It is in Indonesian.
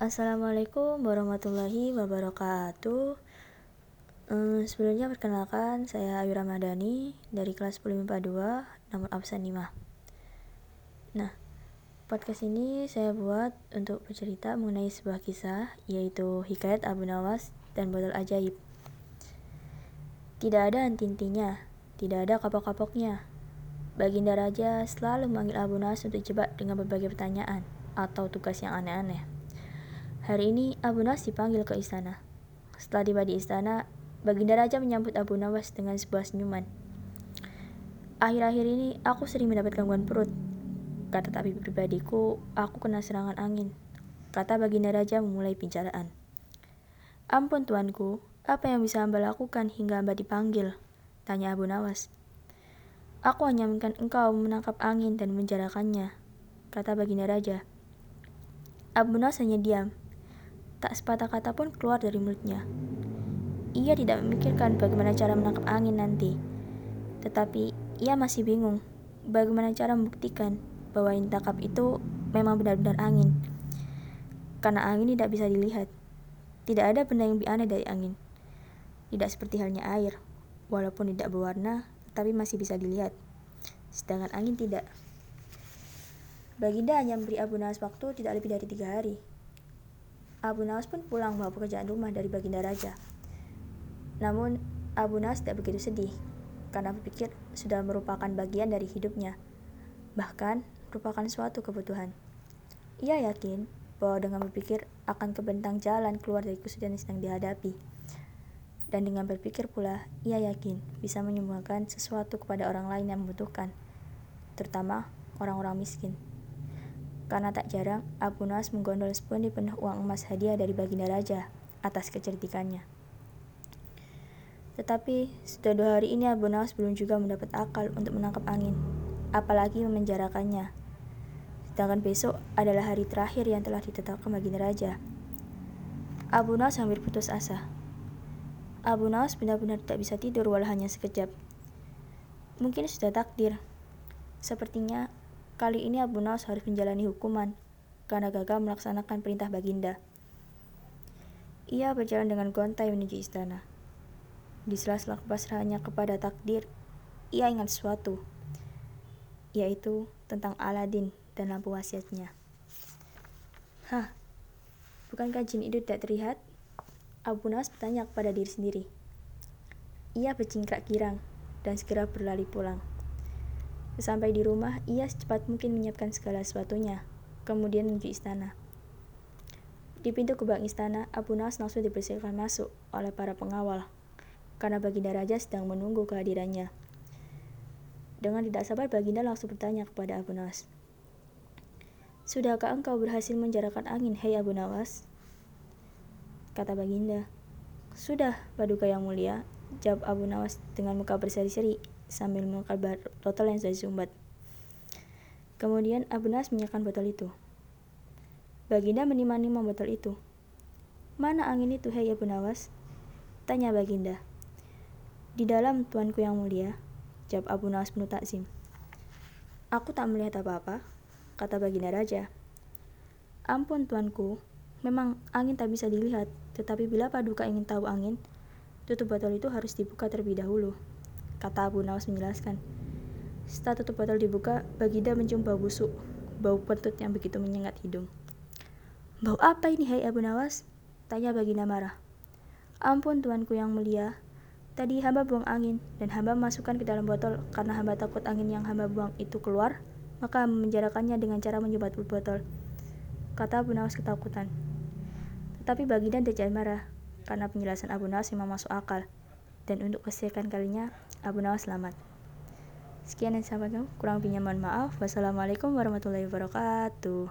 Assalamualaikum warahmatullahi wabarakatuh. Um, sebelumnya perkenalkan saya Ayu Ramadhani dari kelas 10 MIPA 2 nomor absen 5. Nah, podcast ini saya buat untuk bercerita mengenai sebuah kisah yaitu Hikayat Abu Nawas dan Botol Ajaib. Tidak ada anti-intinya, tidak ada kapok-kapoknya. Baginda Raja selalu memanggil Abu Nawas untuk jebak dengan berbagai pertanyaan atau tugas yang aneh-aneh. Hari ini Abu Nawas dipanggil ke istana. Setelah tiba di istana, Baginda Raja menyambut Abu Nawas dengan sebuah senyuman. Akhir-akhir ini aku sering mendapat gangguan perut. Kata tapi pribadiku, aku kena serangan angin. Kata Baginda Raja memulai pembicaraan. Ampun tuanku, apa yang bisa hamba lakukan hingga hamba dipanggil? Tanya Abu Nawas. Aku hanya menginginkan engkau menangkap angin dan menjarakannya, kata Baginda Raja. Abu Nawas hanya diam, Tak sepatah kata pun keluar dari mulutnya. Ia tidak memikirkan bagaimana cara menangkap angin nanti. Tetapi ia masih bingung bagaimana cara membuktikan bahwa yang ditangkap itu memang benar-benar angin. Karena angin tidak bisa dilihat. Tidak ada benda yang lebih aneh dari angin. Tidak seperti halnya air, walaupun tidak berwarna, tapi masih bisa dilihat. Sedangkan angin tidak. Baginda hanya memberi Abu Nas waktu tidak lebih dari tiga hari Abu Nawas pun pulang membawa pekerjaan rumah dari Baginda Raja. Namun, Abu Nawas tidak begitu sedih, karena berpikir sudah merupakan bagian dari hidupnya, bahkan merupakan suatu kebutuhan. Ia yakin bahwa dengan berpikir akan kebentang jalan keluar dari kesulitan yang sedang dihadapi. Dan dengan berpikir pula, ia yakin bisa menyumbangkan sesuatu kepada orang lain yang membutuhkan, terutama orang-orang miskin. Karena tak jarang, Abu Nawas menggondol sepundi penuh uang emas hadiah dari Baginda Raja atas kecerdikannya. Tetapi, sudah dua hari ini Abu Nawas belum juga mendapat akal untuk menangkap angin, apalagi memenjarakannya. Sedangkan besok adalah hari terakhir yang telah ditetapkan Baginda Raja. Abu Nawas hampir putus asa. Abu Nawas benar-benar tidak bisa tidur walau hanya sekejap. Mungkin sudah takdir. Sepertinya Kali ini Abu Nawas harus menjalani hukuman karena gagal melaksanakan perintah Baginda. Ia berjalan dengan gontai menuju istana. Di sela-sela kepasrahannya kepada takdir, ia ingat sesuatu, yaitu tentang Aladin dan lampu wasiatnya. Hah, bukankah jin itu tidak terlihat? Abu Nawas bertanya kepada diri sendiri. Ia bercingkrak girang dan segera berlari pulang. Sampai di rumah, ia secepat mungkin menyiapkan segala sesuatunya, kemudian menuju istana. Di pintu gerbang istana, Abu Nas langsung dipersilakan masuk oleh para pengawal, karena Baginda Raja sedang menunggu kehadirannya. Dengan tidak sabar, Baginda langsung bertanya kepada Abu Nawas. Sudahkah engkau berhasil menjarakan angin, hei Abu Nawas? Kata Baginda. Sudah, Paduka yang mulia, jawab Abu Nawas dengan muka berseri-seri sambil mengangkat botol yang sudah disumbat. Kemudian Abu Nas menyalakan botol itu. Baginda menimang-nimang botol itu. Mana angin itu, hei Abu Nawas? Tanya Baginda. Di dalam tuanku yang mulia, jawab Abu Nawas penuh takzim. Aku tak melihat apa-apa, kata Baginda Raja. Ampun tuanku, memang angin tak bisa dilihat, tetapi bila paduka ingin tahu angin, tutup botol itu harus dibuka terlebih dahulu kata Abu Nawas menjelaskan. Setelah tutup botol dibuka, Baginda mencium bau busuk, bau pentut yang begitu menyengat hidung. Bau apa ini, hai Abu Nawas? Tanya Baginda marah. Ampun tuanku yang mulia, tadi hamba buang angin dan hamba masukkan ke dalam botol karena hamba takut angin yang hamba buang itu keluar, maka menjarakannya dengan cara menyebat botol. Kata Abu Nawas ketakutan. Tetapi Baginda tidak marah, karena penjelasan Abu Nawas memang masuk akal. Dan untuk kesekian kalinya, Abu Nawas selamat. Sekian yang saya sampaikan, kurang lebihnya mohon maaf. Wassalamualaikum warahmatullahi wabarakatuh.